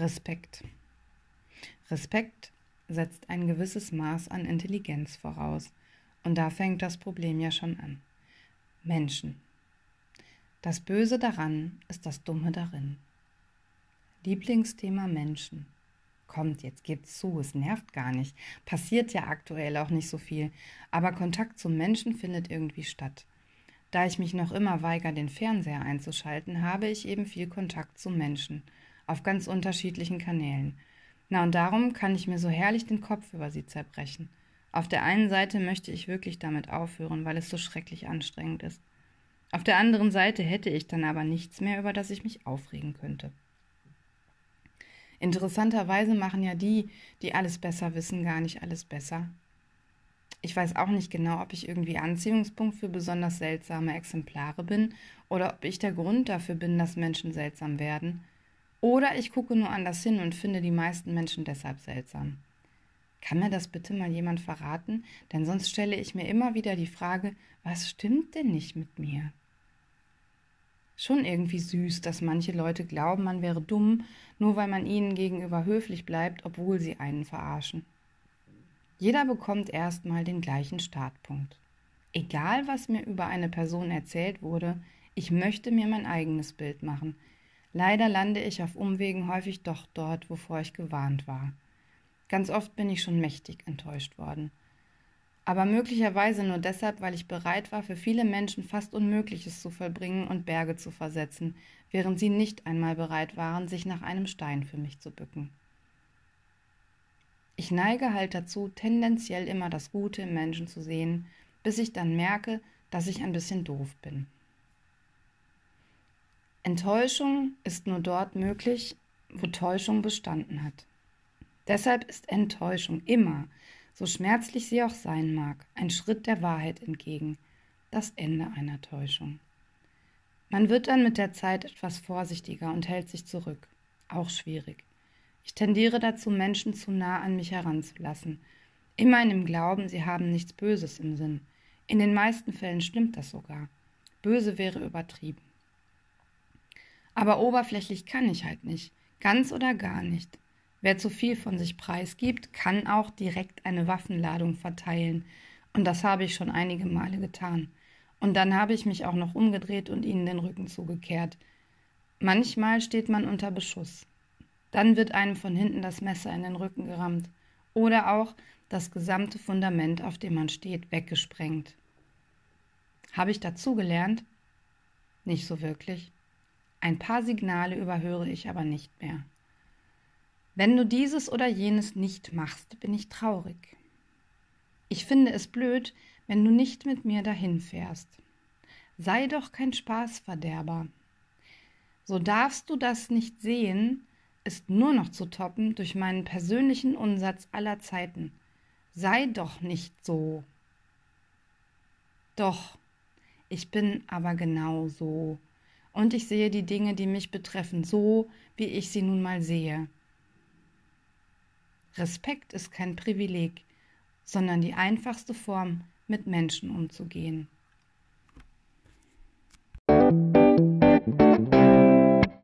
Respekt. Respekt setzt ein gewisses Maß an Intelligenz voraus. Und da fängt das Problem ja schon an. Menschen. Das Böse daran ist das Dumme darin. Lieblingsthema Menschen. Kommt, jetzt geht's zu, es nervt gar nicht. Passiert ja aktuell auch nicht so viel, aber Kontakt zum Menschen findet irgendwie statt. Da ich mich noch immer weigere, den Fernseher einzuschalten, habe ich eben viel Kontakt zu Menschen auf ganz unterschiedlichen Kanälen. Na und darum kann ich mir so herrlich den Kopf über sie zerbrechen. Auf der einen Seite möchte ich wirklich damit aufhören, weil es so schrecklich anstrengend ist. Auf der anderen Seite hätte ich dann aber nichts mehr, über das ich mich aufregen könnte. Interessanterweise machen ja die, die alles besser wissen, gar nicht alles besser. Ich weiß auch nicht genau, ob ich irgendwie Anziehungspunkt für besonders seltsame Exemplare bin oder ob ich der Grund dafür bin, dass Menschen seltsam werden. Oder ich gucke nur anders hin und finde die meisten Menschen deshalb seltsam. Kann mir das bitte mal jemand verraten? Denn sonst stelle ich mir immer wieder die Frage, was stimmt denn nicht mit mir? Schon irgendwie süß, dass manche Leute glauben, man wäre dumm, nur weil man ihnen gegenüber höflich bleibt, obwohl sie einen verarschen. Jeder bekommt erstmal den gleichen Startpunkt. Egal, was mir über eine Person erzählt wurde, ich möchte mir mein eigenes Bild machen, Leider lande ich auf Umwegen häufig doch dort, wovor ich gewarnt war. Ganz oft bin ich schon mächtig enttäuscht worden. Aber möglicherweise nur deshalb, weil ich bereit war, für viele Menschen fast Unmögliches zu vollbringen und Berge zu versetzen, während sie nicht einmal bereit waren, sich nach einem Stein für mich zu bücken. Ich neige halt dazu, tendenziell immer das Gute im Menschen zu sehen, bis ich dann merke, dass ich ein bisschen doof bin. Enttäuschung ist nur dort möglich, wo Täuschung bestanden hat. Deshalb ist Enttäuschung immer, so schmerzlich sie auch sein mag, ein Schritt der Wahrheit entgegen, das Ende einer Täuschung. Man wird dann mit der Zeit etwas vorsichtiger und hält sich zurück. Auch schwierig. Ich tendiere dazu, Menschen zu nah an mich heranzulassen. Immer in dem Glauben, sie haben nichts Böses im Sinn. In den meisten Fällen stimmt das sogar. Böse wäre übertrieben. Aber oberflächlich kann ich halt nicht. Ganz oder gar nicht. Wer zu viel von sich preisgibt, kann auch direkt eine Waffenladung verteilen. Und das habe ich schon einige Male getan. Und dann habe ich mich auch noch umgedreht und ihnen den Rücken zugekehrt. Manchmal steht man unter Beschuss. Dann wird einem von hinten das Messer in den Rücken gerammt. Oder auch das gesamte Fundament, auf dem man steht, weggesprengt. Habe ich dazugelernt? Nicht so wirklich. Ein paar Signale überhöre ich aber nicht mehr. Wenn du dieses oder jenes nicht machst, bin ich traurig. Ich finde es blöd, wenn du nicht mit mir dahin fährst. Sei doch kein Spaßverderber. So darfst du das nicht sehen, ist nur noch zu toppen durch meinen persönlichen Unsatz aller Zeiten. Sei doch nicht so. Doch, ich bin aber genau so und ich sehe die Dinge, die mich betreffen, so, wie ich sie nun mal sehe. Respekt ist kein Privileg, sondern die einfachste Form, mit Menschen umzugehen.